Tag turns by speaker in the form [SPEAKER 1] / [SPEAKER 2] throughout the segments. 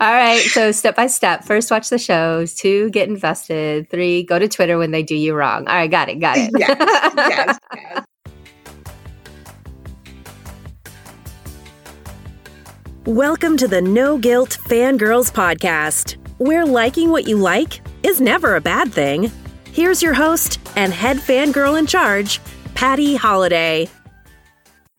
[SPEAKER 1] All right. So step by step. First, watch the shows. Two, get invested. Three, go to Twitter when they do you wrong. All right. Got it. Got it. yes, yes, yes.
[SPEAKER 2] Welcome to the No Guilt Fangirls Podcast, where liking what you like is never a bad thing. Here's your host and head fangirl in charge, Patty Holiday.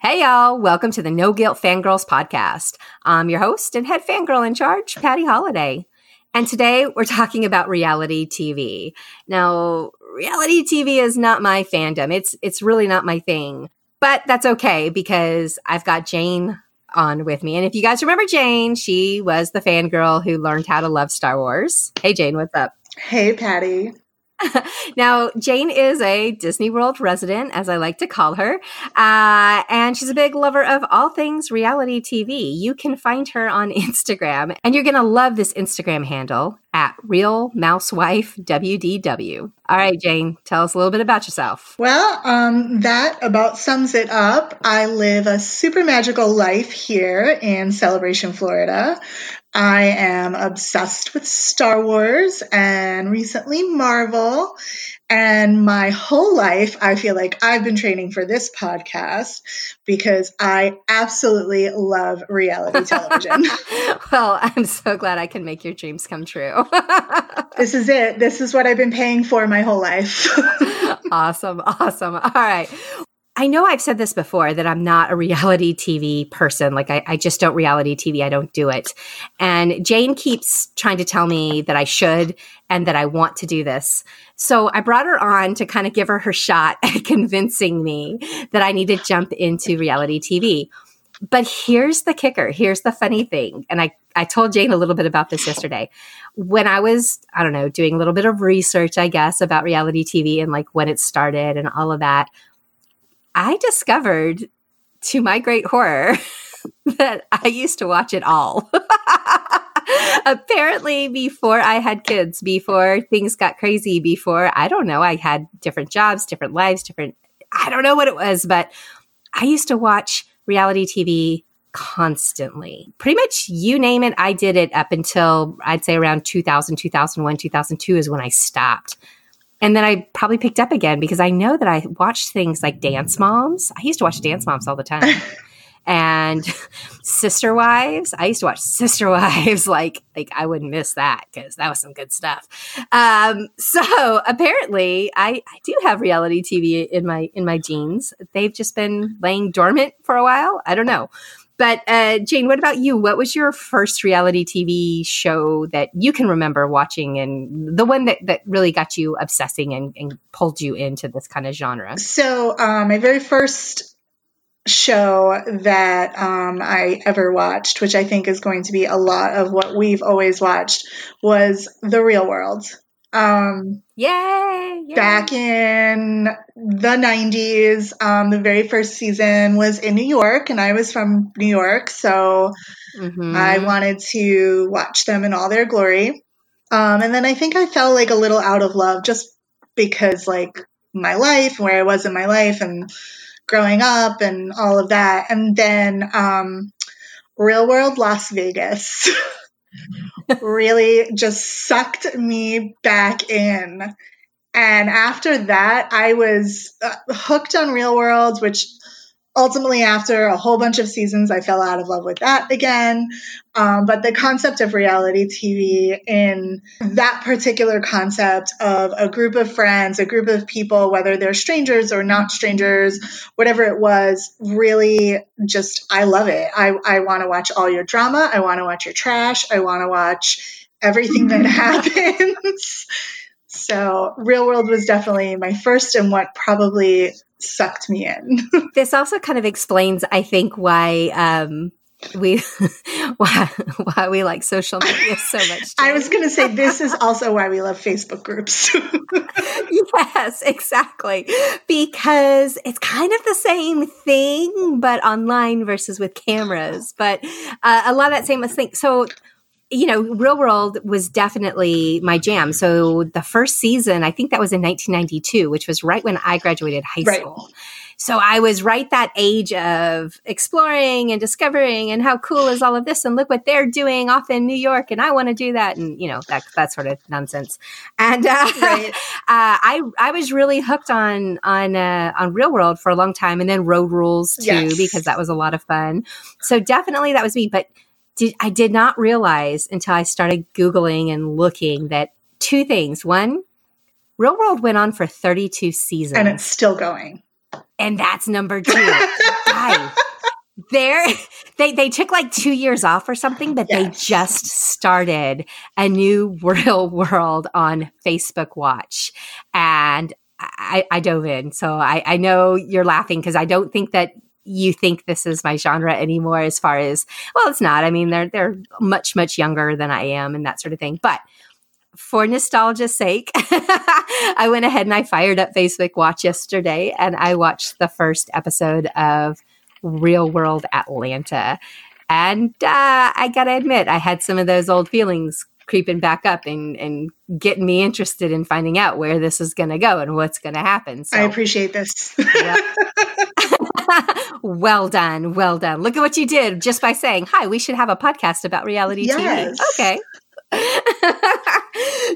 [SPEAKER 1] Hey, y'all. Welcome to the No Guilt Fangirls podcast. I'm your host and head fangirl in charge, Patty Holiday. And today we're talking about reality TV. Now, reality TV is not my fandom. It's, it's really not my thing, but that's okay because I've got Jane on with me. And if you guys remember Jane, she was the fangirl who learned how to love Star Wars. Hey, Jane, what's up?
[SPEAKER 3] Hey, Patty.
[SPEAKER 1] now, Jane is a Disney World resident, as I like to call her, uh, and she's a big lover of all things reality TV. You can find her on Instagram, and you're going to love this Instagram handle at Real Mousewife WDW. All right, Jane, tell us a little bit about yourself.
[SPEAKER 3] Well, um, that about sums it up. I live a super magical life here in Celebration, Florida. I am obsessed with Star Wars and recently Marvel. And my whole life, I feel like I've been training for this podcast because I absolutely love reality television.
[SPEAKER 1] well, I'm so glad I can make your dreams come true.
[SPEAKER 3] this is it. This is what I've been paying for my whole life.
[SPEAKER 1] awesome. Awesome. All right. I know I've said this before that I'm not a reality TV person. Like, I, I, just don't reality TV. I don't do it. And Jane keeps trying to tell me that I should and that I want to do this. So I brought her on to kind of give her her shot at convincing me that I need to jump into reality TV. But here's the kicker. Here's the funny thing. And I, I told Jane a little bit about this yesterday. When I was, I don't know, doing a little bit of research, I guess, about reality TV and like when it started and all of that, I discovered, to my great horror, that I used to watch it all. Apparently, before I had kids, before things got crazy, before I don't know, I had different jobs, different lives, different, I don't know what it was, but I used to watch reality TV constantly. Pretty much you name it, I did it up until I'd say around 2000, 2001, 2002 is when I stopped. And then I probably picked up again because I know that I watched things like Dance Moms. I used to watch Dance Moms all the time. and Sister Wives. I used to watch Sister Wives like like I wouldn't miss that because that was some good stuff. Um, so apparently, I, I do have reality TV in my in my genes. They've just been laying dormant for a while. I don't know, but uh, Jane, what about you? What was your first reality TV show that you can remember watching, and the one that that really got you obsessing and, and pulled you into this kind of genre?
[SPEAKER 3] So, um, my very first show that um, I ever watched, which I think is going to be a lot of what we've always watched, was The Real World. Um,
[SPEAKER 1] yay,
[SPEAKER 3] yay! Back in the 90s, um, the very first season was in New York, and I was from New York, so mm-hmm. I wanted to watch them in all their glory. Um, and then I think I fell like a little out of love just because, like, my life, where I was in my life, and growing up, and all of that. And then um, Real World Las Vegas. really just sucked me back in. And after that, I was uh, hooked on Real World, which ultimately, after a whole bunch of seasons, I fell out of love with that again. Um, but the concept of reality TV in that particular concept of a group of friends, a group of people, whether they're strangers or not strangers, whatever it was, really just, I love it. I, I want to watch all your drama. I want to watch your trash. I want to watch everything that happens. So, Real World was definitely my first and what probably sucked me in.
[SPEAKER 1] this also kind of explains, I think, why um, we why why we like social media so much.
[SPEAKER 3] I was going to say this is also why we love Facebook groups.
[SPEAKER 1] yes, exactly. Because it's kind of the same thing but online versus with cameras, but uh, a lot of that same thing. So you know, Real World was definitely my jam. So the first season, I think that was in 1992, which was right when I graduated high right. school. so I was right that age of exploring and discovering and how cool is all of this and look what they're doing off in New York and I want to do that and you know that that sort of nonsense. And uh, right. uh, I I was really hooked on on uh, on Real World for a long time and then Road Rules too yes. because that was a lot of fun. So definitely that was me, but did, I did not realize until I started googling and looking that two things. One, Real World went on for 32 seasons.
[SPEAKER 3] And it's still going
[SPEAKER 1] and that's number two. there they they took like two years off or something, but yes. they just started a new real world on Facebook Watch, and I, I dove in. So I, I know you're laughing because I don't think that you think this is my genre anymore. As far as well, it's not. I mean, they're they're much much younger than I am and that sort of thing, but for nostalgia's sake, I went ahead and I fired up Facebook Watch yesterday and I watched the first episode of Real World Atlanta. And uh, I got to admit, I had some of those old feelings creeping back up and, and getting me interested in finding out where this is going to go and what's going to happen.
[SPEAKER 3] So, I appreciate this.
[SPEAKER 1] well done. Well done. Look at what you did just by saying, hi, we should have a podcast about reality yes. TV. Okay.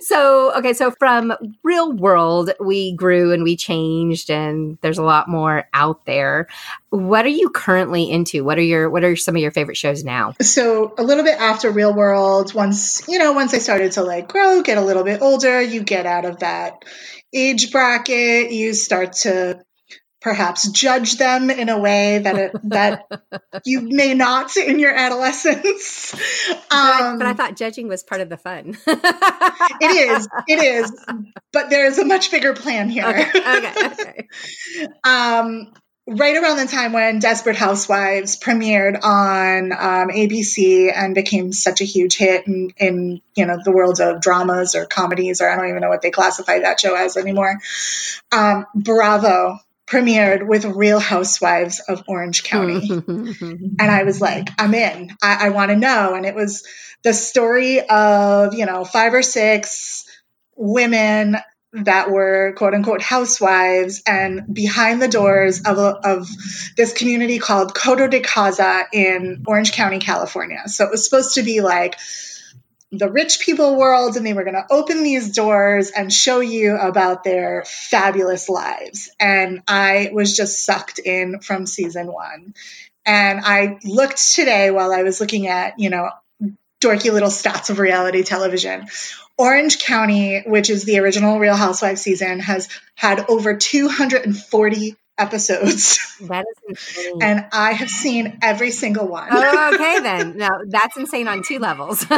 [SPEAKER 1] so okay so from real world we grew and we changed and there's a lot more out there. What are you currently into? What are your what are some of your favorite shows now?
[SPEAKER 3] So a little bit after real world once you know once i started to like grow get a little bit older you get out of that age bracket you start to perhaps judge them in a way that it, that you may not in your adolescence.
[SPEAKER 1] Um, but, I, but, I, um, thought judging was part of the fun.
[SPEAKER 3] it is, it is, but there is a much bigger plan here. Okay, okay, okay. um, right around the time when Desperate Housewives premiered on um, ABC and became such a huge hit in, in you know the world of dramas or comedies or I don't even know what they classify that show as anymore. Um, Bravo premiered with Real Housewives of Orange County. Mm-hmm. and I was like, I'm in. I, I want to know. And it was the story of, you know, five or six women that were quote unquote housewives and behind the doors of, of this community called Coto de Caza in Orange County, California. So it was supposed to be like the rich people world and they were going to open these doors and show you about their fabulous lives. And I was just sucked in from season one. And I looked today while I was looking at, you know, dorky little stats of reality television. Orange County, which is the original Real Housewives season, has had over 240 episodes.
[SPEAKER 1] That is insane.
[SPEAKER 3] And I have seen every single one.
[SPEAKER 1] oh, okay, then. No, that's insane on two levels.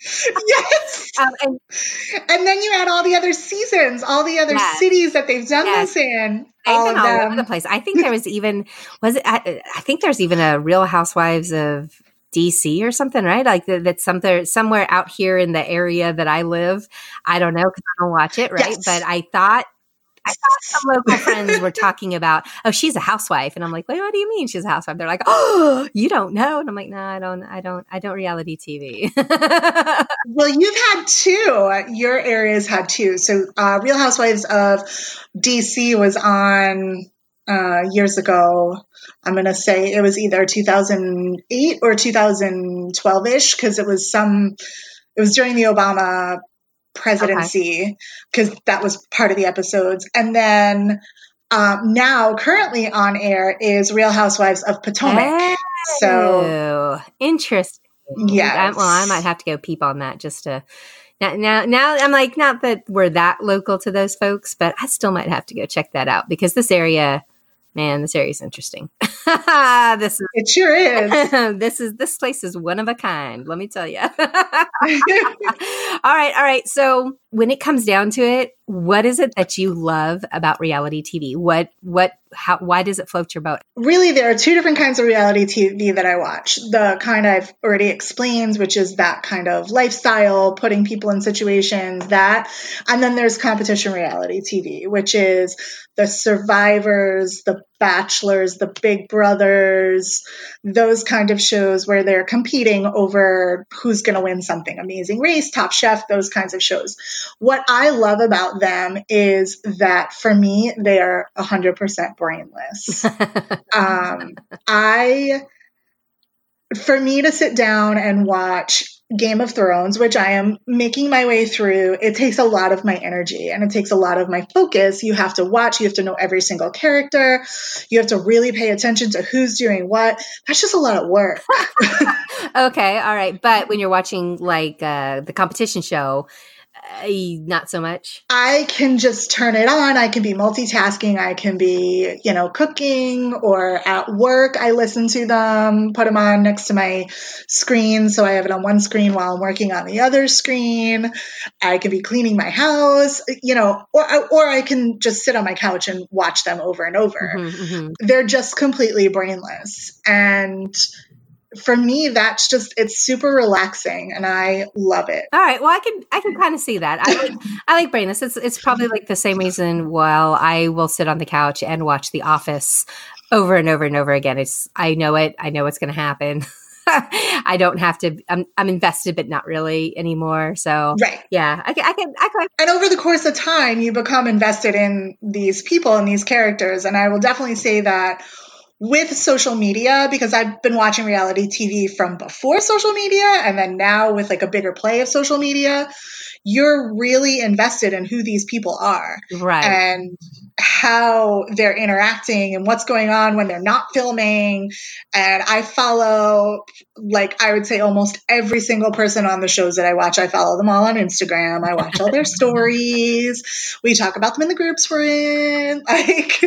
[SPEAKER 3] yes. Um, and, and, then you add all the other seasons, all the other yes. cities that they've done yes. this in. all all over
[SPEAKER 1] the place. I think there was even was it? I, I, think there's even a Real Housewives of DC or something, right? Like that, that's something somewhere out here in the area that I live. I don't know because I don't watch it, right? Yes. But I thought I thought some local friends were talking about, oh, she's a housewife, and I'm like, wait, what do you mean she's a housewife? They're like, oh, you don't know, and I'm like, no, I don't, I don't, I don't reality TV.
[SPEAKER 3] well, you've had two. Your areas had two. So, uh, Real Housewives of DC was on uh, years ago. I'm going to say it was either 2008 or 2012 ish because it was some, it was during the Obama presidency because okay. that was part of the episodes. And then um, now, currently on air is Real Housewives of Potomac. Hey, so
[SPEAKER 1] interesting. Yeah. Well, I might have to go peep on that just to. Now, now, now, I'm like, not that we're that local to those folks, but I still might have to go check that out because this area man, this area is interesting.
[SPEAKER 3] this is it sure is.
[SPEAKER 1] this is this place is one of a kind. Let me tell you. all right, all right. So when it comes down to it, what is it that you love about reality TV? What what how why does it float your boat?
[SPEAKER 3] Really, there are two different kinds of reality TV that I watch. The kind I've already explained, which is that kind of lifestyle, putting people in situations that, and then there's competition reality TV, which is the survivors, the Bachelors, The Big Brothers, those kind of shows where they're competing over who's going to win something. Amazing Race, Top Chef, those kinds of shows. What I love about them is that for me, they are 100% brainless. um, I, for me to sit down and watch Game of Thrones, which I am making my way through, it takes a lot of my energy and it takes a lot of my focus. You have to watch, you have to know every single character, you have to really pay attention to who's doing what. That's just a lot of work.
[SPEAKER 1] okay, all right. But when you're watching like uh, the competition show, uh, not so much.
[SPEAKER 3] I can just turn it on. I can be multitasking. I can be, you know, cooking or at work. I listen to them, put them on next to my screen. So I have it on one screen while I'm working on the other screen. I can be cleaning my house, you know, or, or I can just sit on my couch and watch them over and over. Mm-hmm, mm-hmm. They're just completely brainless. And for me that's just it's super relaxing and i love it
[SPEAKER 1] all right well i can i can mm. kind of see that i like i like brainless it's it's probably like the same reason while i will sit on the couch and watch the office over and over and over again it's i know it i know what's going to happen I don't have to. I'm, I'm invested, but not really anymore. So,
[SPEAKER 3] right,
[SPEAKER 1] yeah, I can, I can, I can.
[SPEAKER 3] And over the course of time, you become invested in these people and these characters. And I will definitely say that with social media because I've been watching reality TV from before social media and then now with like a bigger play of social media, you're really invested in who these people are.
[SPEAKER 1] Right.
[SPEAKER 3] And how they're interacting and what's going on when they're not filming. And I follow, like, I would say almost every single person on the shows that I watch. I follow them all on Instagram. I watch all their stories. We talk about them in the groups we're in. Like,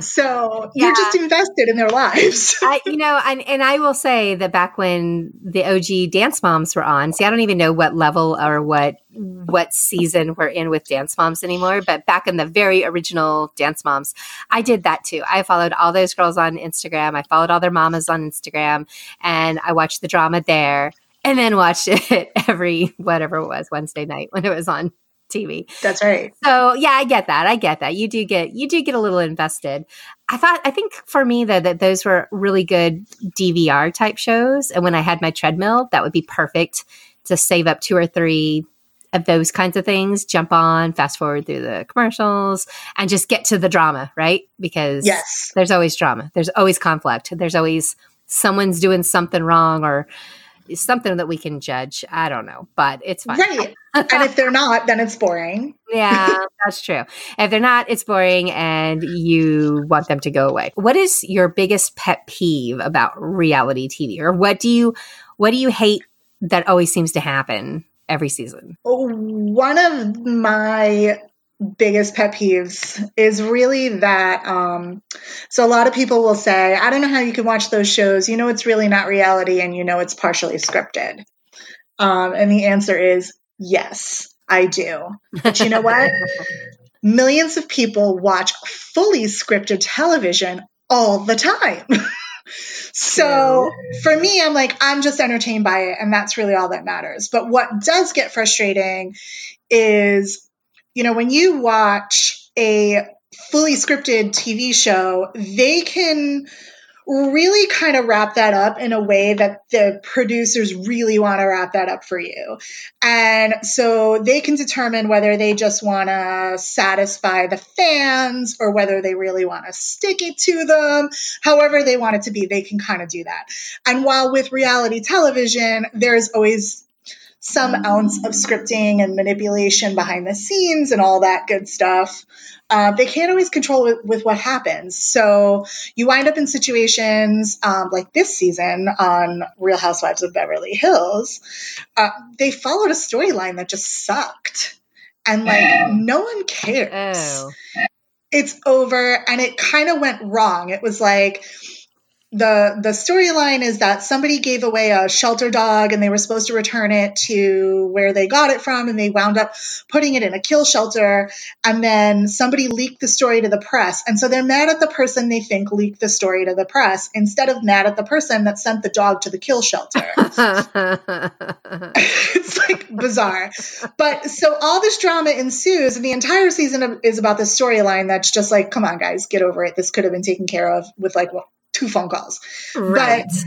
[SPEAKER 3] so yeah. you're just invested in their lives.
[SPEAKER 1] I, you know, and, and I will say that back when the OG Dance Moms were on, see, I don't even know what level or what mm-hmm. what season we're in with Dance Moms anymore, but back in the very original Dance Moms, I did that too. I followed all those girls on Instagram. I followed all their mamas on Instagram and I watched the drama there and then watched it every whatever it was Wednesday night when it was on TV.
[SPEAKER 3] That's right.
[SPEAKER 1] So yeah, I get that. I get that. You do get you do get a little invested. I thought I think for me though that those were really good DVR type shows. And when I had my treadmill, that would be perfect to save up two or three of those kinds of things, jump on, fast forward through the commercials, and just get to the drama, right? Because
[SPEAKER 3] yes.
[SPEAKER 1] there's always drama, there's always conflict, there's always someone's doing something wrong or something that we can judge. I don't know, but it's fine.
[SPEAKER 3] Right. and if they're not, then it's boring.
[SPEAKER 1] yeah, that's true. If they're not, it's boring and you want them to go away. What is your biggest pet peeve about reality TV or what do you what do you hate that always seems to happen every season?
[SPEAKER 3] One of my biggest pet peeves is really that um, so a lot of people will say i don't know how you can watch those shows. You know it's really not reality and you know it's partially scripted. Um, and the answer is yes i do. But you know what? Millions of people watch fully scripted television all the time so for me, I'm like, I'm just entertained by it, and that's really all that matters. But what does get frustrating is, you know, when you watch a fully scripted TV show, they can really kind of wrap that up in a way that the producers really want to wrap that up for you. And so they can determine whether they just want to satisfy the fans or whether they really want to stick it to them. However, they want it to be, they can kind of do that. And while with reality television, there's always some ounce of scripting and manipulation behind the scenes and all that good stuff. Uh, they can't always control it with what happens. So you wind up in situations um, like this season on Real Housewives of Beverly Hills. Uh, they followed a storyline that just sucked. And like, no one cares. Oh. It's over. And it kind of went wrong. It was like, the the storyline is that somebody gave away a shelter dog and they were supposed to return it to where they got it from and they wound up putting it in a kill shelter and then somebody leaked the story to the press and so they're mad at the person they think leaked the story to the press instead of mad at the person that sent the dog to the kill shelter it's like bizarre. But so all this drama ensues, and the entire season is about this storyline that's just like, come on, guys, get over it. This could have been taken care of with like two phone calls.
[SPEAKER 1] Right.
[SPEAKER 3] But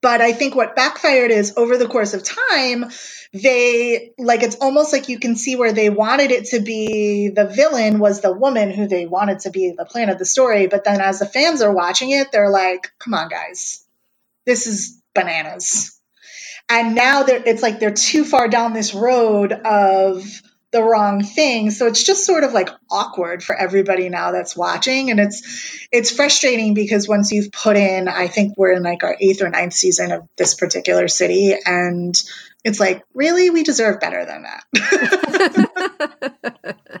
[SPEAKER 3] but I think what backfired is over the course of time, they like it's almost like you can see where they wanted it to be the villain was the woman who they wanted to be the plan of the story. But then as the fans are watching it, they're like, come on, guys, this is bananas. And now they're, it's like they're too far down this road of the wrong thing. So it's just sort of like awkward for everybody now that's watching. And it's it's frustrating because once you've put in, I think we're in like our eighth or ninth season of this particular city, and it's like, really, we deserve better than that.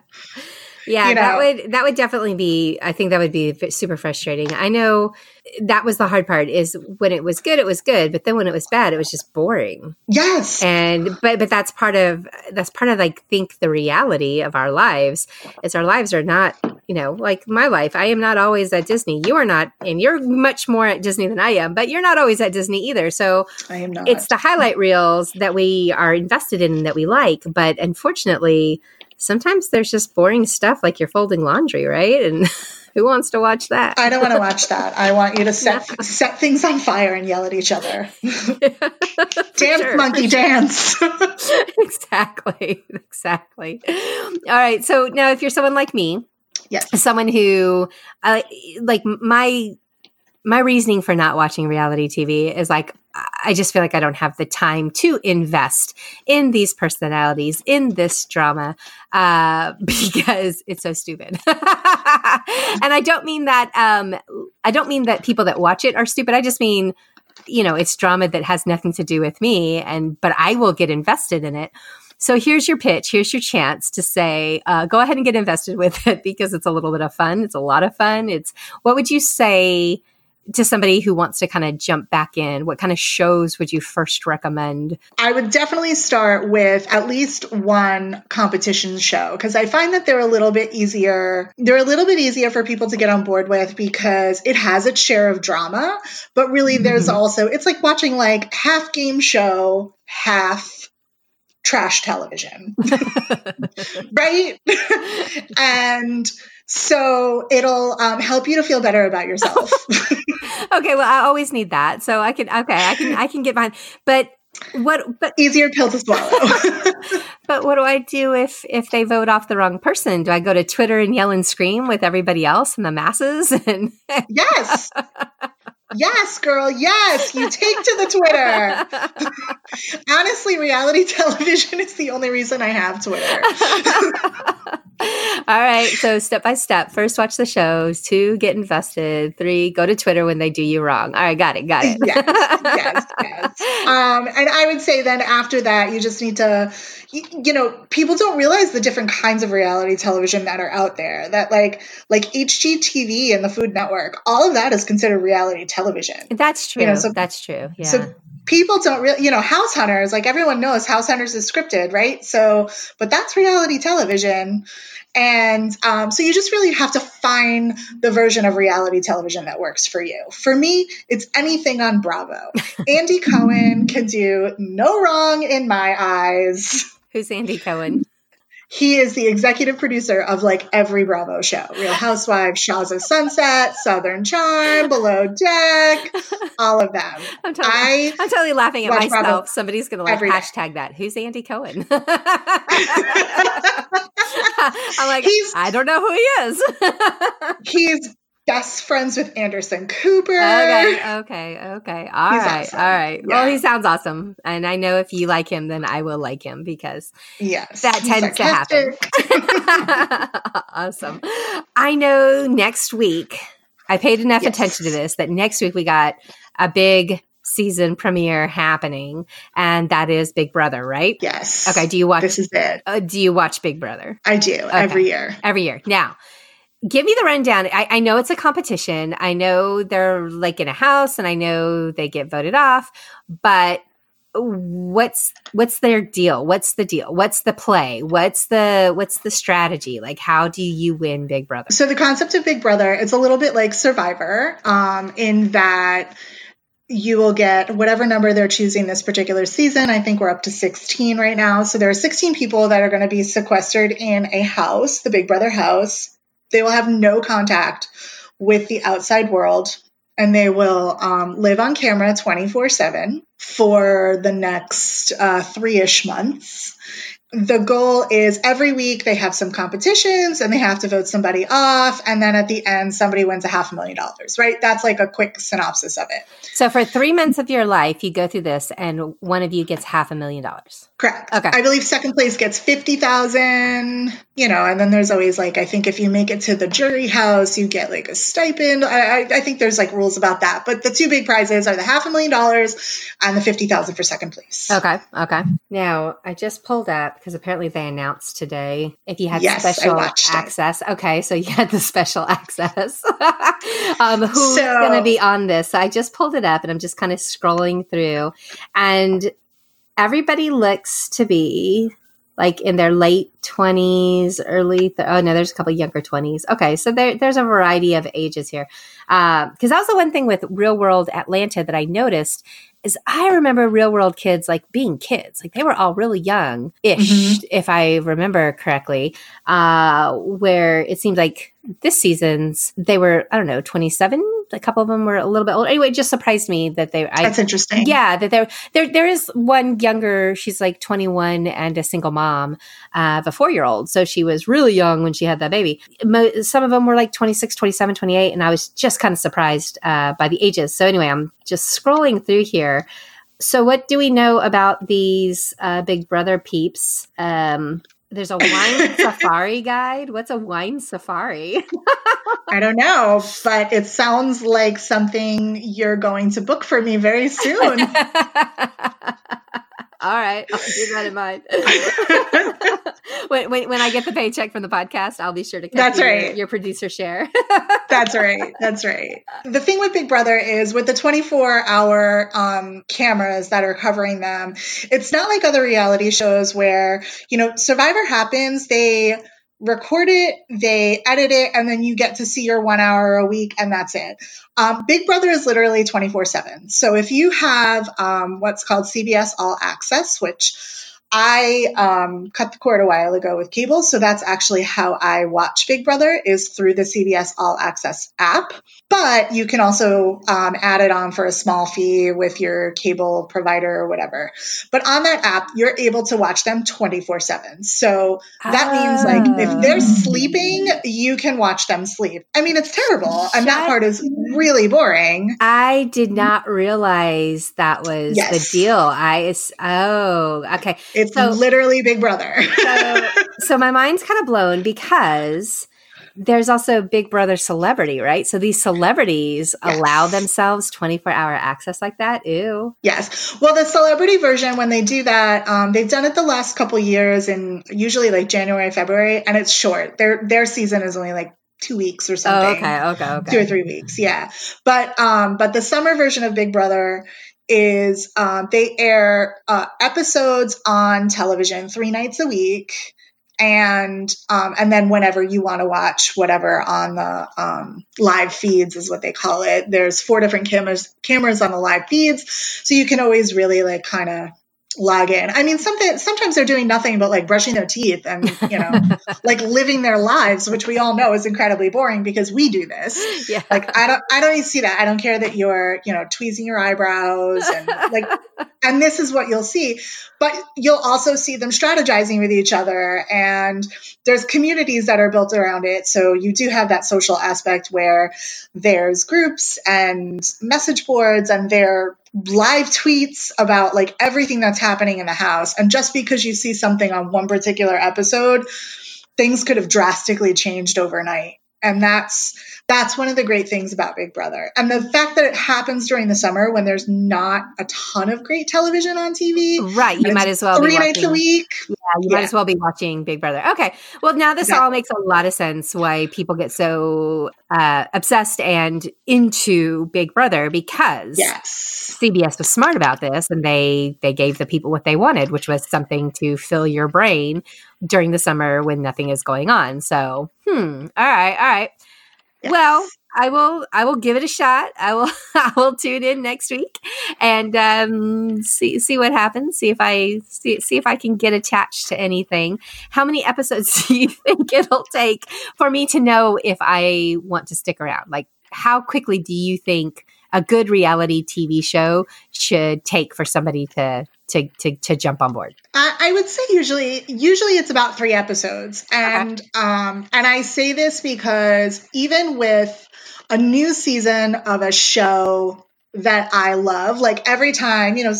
[SPEAKER 1] Yeah, you know? that would that would definitely be. I think that would be super frustrating. I know that was the hard part. Is when it was good, it was good, but then when it was bad, it was just boring.
[SPEAKER 3] Yes,
[SPEAKER 1] and but but that's part of that's part of like think the reality of our lives is our lives are not you know like my life. I am not always at Disney. You are not, and you're much more at Disney than I am. But you're not always at Disney either. So
[SPEAKER 3] I am not.
[SPEAKER 1] It's the highlight reels that we are invested in that we like, but unfortunately sometimes there's just boring stuff like you're folding laundry, right? And who wants to watch that?
[SPEAKER 3] I don't want to watch that. I want you to set set things on fire and yell at each other. dance, sure, monkey, sure. dance.
[SPEAKER 1] exactly, exactly. All right. So now, if you're someone like me,
[SPEAKER 3] yes,
[SPEAKER 1] someone who, uh, like my my reasoning for not watching reality TV is like I just feel like I don't have the time to invest in these personalities, in this drama, uh, because it's so stupid. and I don't mean that. Um, I don't mean that people that watch it are stupid. I just mean, you know, it's drama that has nothing to do with me, and but I will get invested in it. So here's your pitch. Here's your chance to say, uh, go ahead and get invested with it because it's a little bit of fun. It's a lot of fun. It's what would you say? To somebody who wants to kind of jump back in, what kind of shows would you first recommend?
[SPEAKER 3] I would definitely start with at least one competition show because I find that they're a little bit easier. They're a little bit easier for people to get on board with because it has its share of drama, but really mm-hmm. there's also, it's like watching like half game show, half trash television. right? and so it'll um, help you to feel better about yourself.
[SPEAKER 1] okay, well, I always need that, so I can. Okay, I can. I can get behind. But what? But
[SPEAKER 3] easier pill to swallow.
[SPEAKER 1] but what do I do if if they vote off the wrong person? Do I go to Twitter and yell and scream with everybody else and the masses? And
[SPEAKER 3] yes. Yes, girl. Yes, you take to the Twitter. Honestly, reality television is the only reason I have Twitter.
[SPEAKER 1] All right. So, step by step first, watch the shows. Two, get invested. Three, go to Twitter when they do you wrong. All right. Got it. Got it.
[SPEAKER 3] yes. Yes. Yes. Um, and I would say then after that, you just need to, you know, people don't realize the different kinds of reality television that are out there. That, like, like HGTV and the Food Network, all of that is considered reality television.
[SPEAKER 1] That's true. You know, so, That's true. Yeah.
[SPEAKER 3] So people don't really, you know, House Hunters, like everyone knows House Hunters is scripted, right? So, but that's reality television. And um, so you just really have to find the version of reality television that works for you. For me, it's anything on Bravo. Andy Cohen can do no wrong in my eyes.
[SPEAKER 1] Who's Andy Cohen?
[SPEAKER 3] He is the executive producer of like every Bravo show Real Housewives, Shahs of Sunset, Southern Charm, Below Deck, all of them.
[SPEAKER 1] I'm totally, I am totally laughing at myself. Bravo Somebody's going to like hashtag that. Who's Andy Cohen? I'm like, he's, I don't know who he is.
[SPEAKER 3] he's best friends with Anderson Cooper.
[SPEAKER 1] Okay, okay, okay. All right, awesome. all right. Yeah. Well, he sounds awesome, and I know if you like him, then I will like him because
[SPEAKER 3] yes,
[SPEAKER 1] that tends to happen. awesome. I know next week. I paid enough yes. attention to this that next week we got a big season premiere happening, and that is Big Brother, right?
[SPEAKER 3] Yes.
[SPEAKER 1] Okay. Do you watch?
[SPEAKER 3] This is it.
[SPEAKER 1] Uh, do you watch Big Brother?
[SPEAKER 3] I do okay. every year.
[SPEAKER 1] Every year. Now, give me the rundown. I, I, know it's a competition. I know they're like in a house and I know they get voted off, but what's what's their deal? What's the deal? What's the play? What's the what's the strategy? Like how do you win Big Brother?
[SPEAKER 3] So the concept of Big Brother, it's a little bit like Survivor, um, in that you will get whatever number they're choosing this particular season. I think we're up to 16 right now. So there are 16 people that are going to be sequestered in a house, the Big Brother house. They will have no contact with the outside world and they will um, live on camera 24 7 for the next uh, three ish months the goal is every week they have some competitions and they have to vote somebody off. And then at the end somebody wins a half a million dollars right? That's like a quick synopsis of it.
[SPEAKER 1] So for three months of your life you go through this and one of you gets half a million dollars.
[SPEAKER 3] Correct. Okay. I believe second place gets 50000 you know and then there's always like i think if you make it to the jury house you get like a stipend. I, I, I think there's like rules about that. But the two big prizes are the half a million dollars and the 50000 for second place.
[SPEAKER 1] Okay. Okay. Now i just pulled up because apparently they announced today if you had yes, special access. It. Okay, so you had the special access. um, who's so, going to be on this? So I just pulled it up and I'm just kind of scrolling through, and everybody looks to be like in their late 20s, early, th- oh no, there's a couple younger 20s. Okay, so there, there's a variety of ages here. Because uh, that was the one thing with Real World Atlanta that I noticed is I remember real world kids like being kids. Like they were all really young ish, mm-hmm. if I remember correctly. Uh, where it seemed like this season's they were, I don't know, 27. A couple of them were a little bit older. Anyway, it just surprised me that they.
[SPEAKER 3] I, That's interesting.
[SPEAKER 1] Yeah, that there, there, there is one younger. She's like 21 and a single mom uh, of a four year old. So she was really young when she had that baby. Some of them were like 26, 27, 28. And I was just kind of surprised uh, by the ages. So anyway, I'm just scrolling through here. So, what do we know about these uh, Big Brother peeps? Um, there's a wine safari guide. What's a wine safari?
[SPEAKER 3] I don't know, but it sounds like something you're going to book for me very soon.
[SPEAKER 1] All right, I'll keep that in mind. when, when, when, I get the paycheck from the podcast, I'll be sure to cut That's your, right. your producer share.
[SPEAKER 3] That's right. That's right. The thing with Big Brother is with the 24 hour um, cameras that are covering them, it's not like other reality shows where, you know, Survivor happens, they record it, they edit it, and then you get to see your one hour a week, and that's it. Um, Big Brother is literally 24 7. So if you have um, what's called CBS All Access, which I um, cut the cord a while ago with cable, so that's actually how I watch Big Brother is through the CBS All Access app. But you can also um, add it on for a small fee with your cable provider or whatever. But on that app, you're able to watch them 24 7. So that oh. means like if they're oh. sleeping, you can watch them sleep. I mean, it's terrible. And that part is really boring.
[SPEAKER 1] I did not realize that was yes. the deal. I, oh, okay.
[SPEAKER 3] It's so, literally Big Brother.
[SPEAKER 1] so, so my mind's kind of blown because there's also Big Brother celebrity, right? So these celebrities yes. allow themselves 24 hour access like that. Ew.
[SPEAKER 3] Yes. Well, the celebrity version, when they do that, um, they've done it the last couple years and usually like January, February, and it's short. Their their season is only like two weeks or something.
[SPEAKER 1] Oh, okay, okay, okay.
[SPEAKER 3] Two or three weeks, yeah. But um, but the summer version of Big Brother is um, they air uh, episodes on television three nights a week. And um, and then whenever you want to watch whatever on the um, live feeds is what they call it. There's four different cameras cameras on the live feeds. So you can always really like kind of log in. I mean, something sometimes they're doing nothing but like brushing their teeth and you know, like living their lives, which we all know is incredibly boring because we do this. Yeah. Like I don't I don't even see that. I don't care that you're you know tweezing your eyebrows and like, and this is what you'll see. But you'll also see them strategizing with each other, and there's communities that are built around it. So you do have that social aspect where there's groups and message boards, and they're live tweets about like everything that's happening in the house. And just because you see something on one particular episode, things could have drastically changed overnight. And that's that's one of the great things about Big Brother. And the fact that it happens during the summer when there's not a ton of great television on TV.
[SPEAKER 1] Right. You might as well
[SPEAKER 3] three nights a week.
[SPEAKER 1] Yeah, you yeah. might as well be watching Big Brother. Okay. Well, now this all makes a lot of sense why people get so uh, obsessed and into Big Brother because
[SPEAKER 3] yes.
[SPEAKER 1] CBS was smart about this and they they gave the people what they wanted, which was something to fill your brain during the summer when nothing is going on. So, hmm. All right. All right. Yes. Well, I will I will give it a shot. I will I will tune in next week and um, see see what happens. See if I see, see if I can get attached to anything. How many episodes do you think it'll take for me to know if I want to stick around? Like how quickly do you think a good reality TV show should take for somebody to to to, to jump on board?
[SPEAKER 3] I, I would say usually usually it's about three episodes, and okay. um, and I say this because even with a new season of a show that I love, like every time, you know,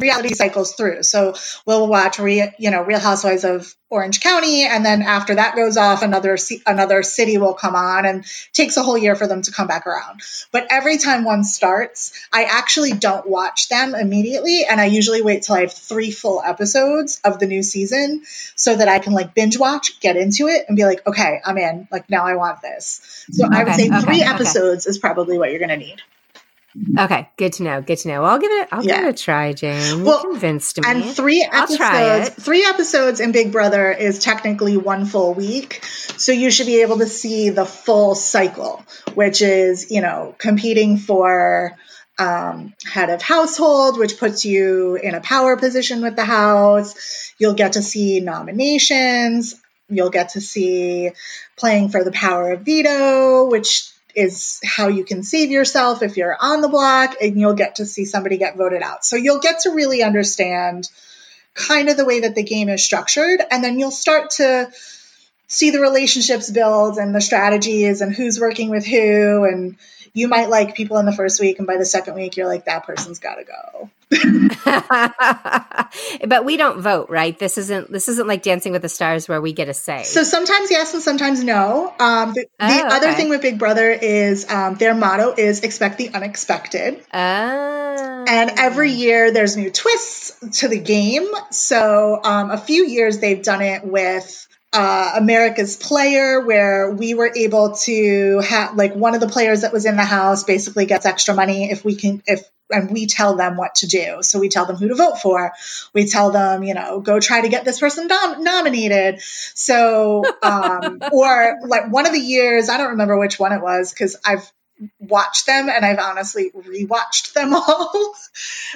[SPEAKER 3] reality cycles through. So we'll watch, re, you know, Real Housewives of Orange County, and then after that goes off, another another city will come on, and takes a whole year for them to come back around. But every time one starts, I actually don't watch them immediately, and I usually wait till I have three full episodes of the new season so that I can like binge watch, get into it, and be like, okay, I'm in. Like now I want this. So okay, I would say okay, three okay. episodes is probably what you're going to need.
[SPEAKER 1] Okay, good to know. Good to know. I'll give it. I'll yeah. give it a try, Jane. Well, you convinced me.
[SPEAKER 3] And three episodes. Three episodes in Big Brother is technically one full week, so you should be able to see the full cycle, which is you know competing for um, head of household, which puts you in a power position with the house. You'll get to see nominations. You'll get to see playing for the power of veto, which is how you can save yourself if you're on the block and you'll get to see somebody get voted out. So you'll get to really understand kind of the way that the game is structured and then you'll start to see the relationships build and the strategies and who's working with who and you might like people in the first week and by the second week you're like that person's got to go
[SPEAKER 1] but we don't vote, right? This isn't this isn't like Dancing with the Stars where we get a say.
[SPEAKER 3] So sometimes yes and sometimes no. Um, the, oh, the other thing with Big Brother is um, their motto is expect the unexpected.
[SPEAKER 1] Oh.
[SPEAKER 3] And every year there's new twists to the game. So um, a few years they've done it with uh, America's Player, where we were able to have like one of the players that was in the house basically gets extra money if we can if and we tell them what to do. So we tell them who to vote for. We tell them, you know, go try to get this person dom- nominated. So, um, or like one of the years, I don't remember which one it was because I've watched them and I've honestly rewatched them all.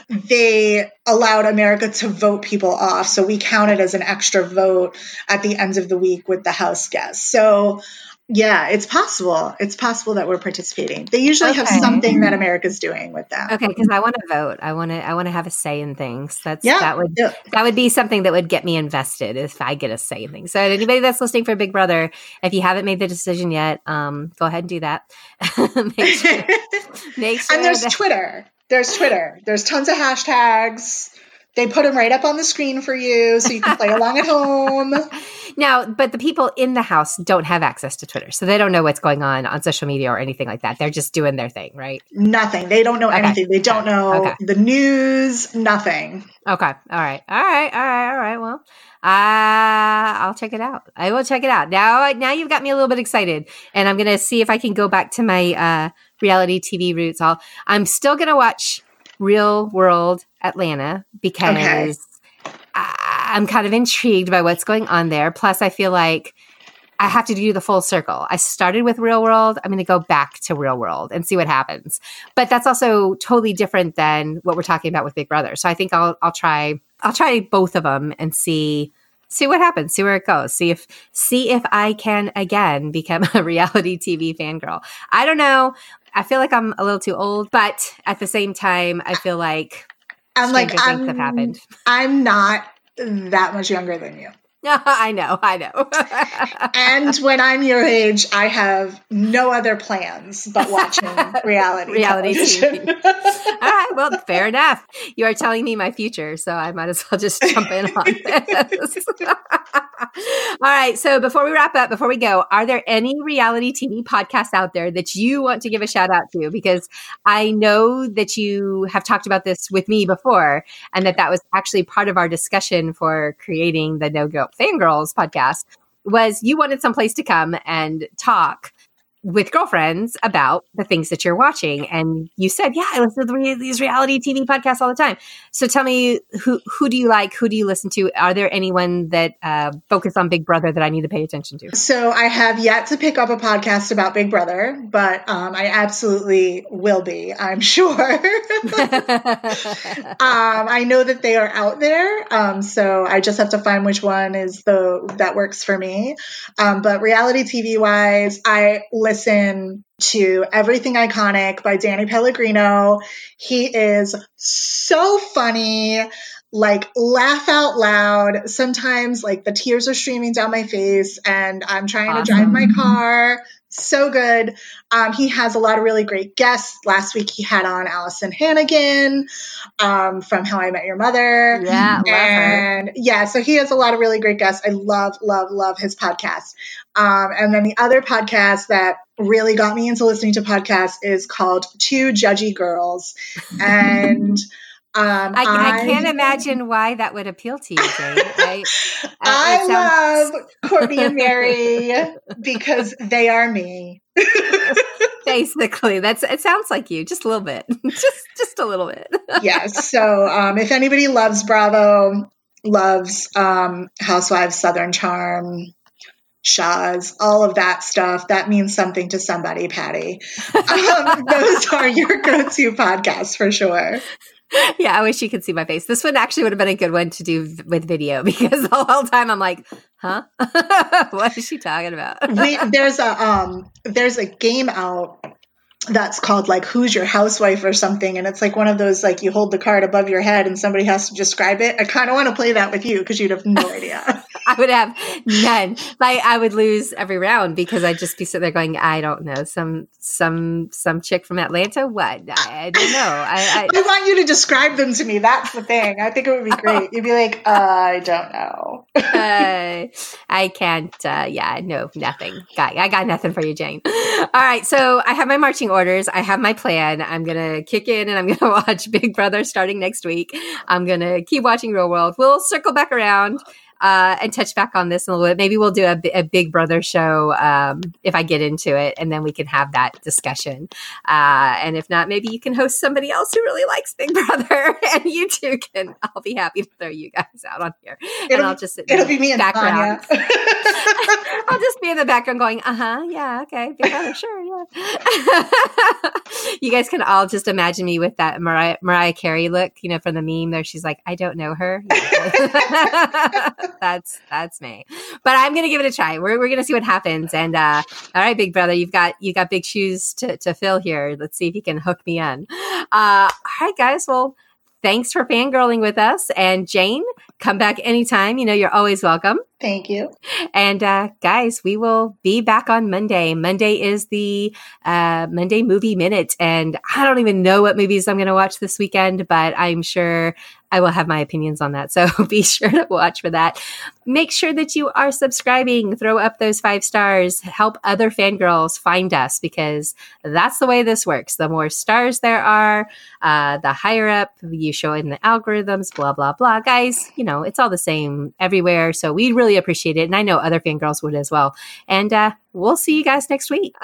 [SPEAKER 3] they allowed America to vote people off. So we counted as an extra vote at the end of the week with the House guests. So yeah, it's possible. It's possible that we're participating. They usually okay. have something that America's doing with them.
[SPEAKER 1] Okay, because I want to vote. I want to. I want to have a say in things. That's yeah, that would yeah. that would be something that would get me invested if I get a say in things. So anybody that's listening for Big Brother, if you haven't made the decision yet, um, go ahead and do that. make
[SPEAKER 3] sure, make sure and there's that- Twitter. There's Twitter. There's tons of hashtags. They put them right up on the screen for you so you can play along at home.
[SPEAKER 1] Now, but the people in the house don't have access to Twitter. So they don't know what's going on on social media or anything like that. They're just doing their thing, right?
[SPEAKER 3] Nothing. They don't know okay. anything. They don't know okay. the news, nothing.
[SPEAKER 1] Okay. All right. All right. All right. All right. Well, uh, I'll check it out. I will check it out. Now, now you've got me a little bit excited, and I'm going to see if I can go back to my uh, reality TV roots. I'll, I'm still going to watch Real World Atlanta because okay. I, am kind of intrigued by what's going on there. Plus, I feel like I have to do the full circle. I started with Real World. I'm going to go back to Real World and see what happens. But that's also totally different than what we're talking about with Big Brother. So I think I'll I'll try I'll try both of them and see see what happens, see where it goes, see if see if I can again become a reality TV fangirl. I don't know. I feel like I'm a little too old, but at the same time, I feel like
[SPEAKER 3] I'm like I'm, have happened. I'm not that much younger than you.
[SPEAKER 1] I know, I know.
[SPEAKER 3] and when I'm your age, I have no other plans but watching reality. reality TV.
[SPEAKER 1] All right, well, fair enough. You are telling me my future, so I might as well just jump in on this. All right, so before we wrap up, before we go, are there any reality TV podcasts out there that you want to give a shout out to? Because I know that you have talked about this with me before, and that that was actually part of our discussion for creating the No Guilt Fangirls podcast was you wanted some place to come and talk with girlfriends about the things that you're watching. And you said, yeah, I listen to these reality TV podcasts all the time. So tell me, who who do you like? Who do you listen to? Are there anyone that uh, focus on Big Brother that I need to pay attention to?
[SPEAKER 3] So I have yet to pick up a podcast about Big Brother, but um, I absolutely will be. I'm sure. um, I know that they are out there, um, so I just have to find which one is the that works for me. Um, but reality TV wise, I listen to Everything Iconic by Danny Pellegrino. He is so funny, like laugh out loud. Sometimes like the tears are streaming down my face and I'm trying awesome. to drive my car so good. Um, he has a lot of really great guests. Last week he had on Alyson Hannigan um, from How I Met Your Mother.
[SPEAKER 1] Yeah,
[SPEAKER 3] and yeah, so he has a lot of really great guests. I love, love, love his podcast. Um, and then the other podcast that really got me into listening to podcasts is called Two Judgy Girls, and.
[SPEAKER 1] Um, I, I, I, can't imagine why that would appeal to you, Jane. I,
[SPEAKER 3] I sounds... love Courtney and Mary because they are me.
[SPEAKER 1] Basically, that's it. Sounds like you, just a little bit, just just a little bit.
[SPEAKER 3] yes. So, um, if anybody loves Bravo, loves um, Housewives, Southern Charm, Shahs, all of that stuff. That means something to somebody, Patty. Um, those are your go to podcasts for sure.
[SPEAKER 1] Yeah, I wish you could see my face. This one actually would have been a good one to do with video because the whole time I'm like, huh? what is she talking about?
[SPEAKER 3] we, there's a um there's a game out that's called like who's your housewife or something and it's like one of those like you hold the card above your head and somebody has to describe it i kind of want to play that with you because you'd have no idea
[SPEAKER 1] i would have none. Like i would lose every round because i'd just be sitting there going i don't know. Some some some chick from atlanta? What? I, I don't know. I,
[SPEAKER 3] I, I, want you to describe them to me. That's the thing. I think it would be great. You'd be like uh, i don't know. Uh,
[SPEAKER 1] i can't uh, yeah no nothing. Got, i got nothing for you jane. All right so i have my marching orders. I have my plan. I'm going to kick in and I'm going to watch Big Brother starting next week. I'm going to keep watching Real World. We'll circle back around uh, and touch back on this in a little bit. Maybe we'll do a, a Big Brother show um, if I get into it, and then we can have that discussion. Uh, and if not, maybe you can host somebody else who really likes Big Brother, and you two can. I'll be happy to throw you guys out on here,
[SPEAKER 3] it'll,
[SPEAKER 1] and
[SPEAKER 3] I'll just sit it'll be me and background.
[SPEAKER 1] I'll just be in the background going, uh huh, yeah, okay, Big Brother, sure, yeah. you guys can all just imagine me with that Mariah, Mariah Carey look, you know, from the meme there. She's like, I don't know her. that's that's me. But I'm gonna give it a try. We're, we're gonna see what happens. And uh, all right, big brother, you've got you got big shoes to, to fill here. Let's see if you can hook me in. Uh, all right, guys. Well, thanks for fangirling with us. And Jane, come back anytime. You know, you're always welcome.
[SPEAKER 3] Thank you.
[SPEAKER 1] And uh, guys, we will be back on Monday. Monday is the uh, Monday Movie Minute. And I don't even know what movies I'm going to watch this weekend, but I'm sure I will have my opinions on that. So be sure to watch for that. Make sure that you are subscribing, throw up those five stars, help other fangirls find us because that's the way this works. The more stars there are, uh, the higher up you show in the algorithms, blah, blah, blah. Guys, you know, it's all the same everywhere. So we really appreciate it. And I know other fangirls would as well. And uh, we'll see you guys next week.